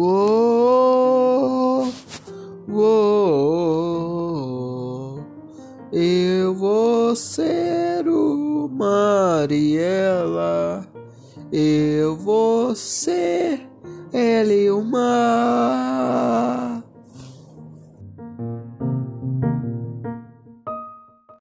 Uou, uou, eu vou ser o Mariela, eu vou ser ele o mar.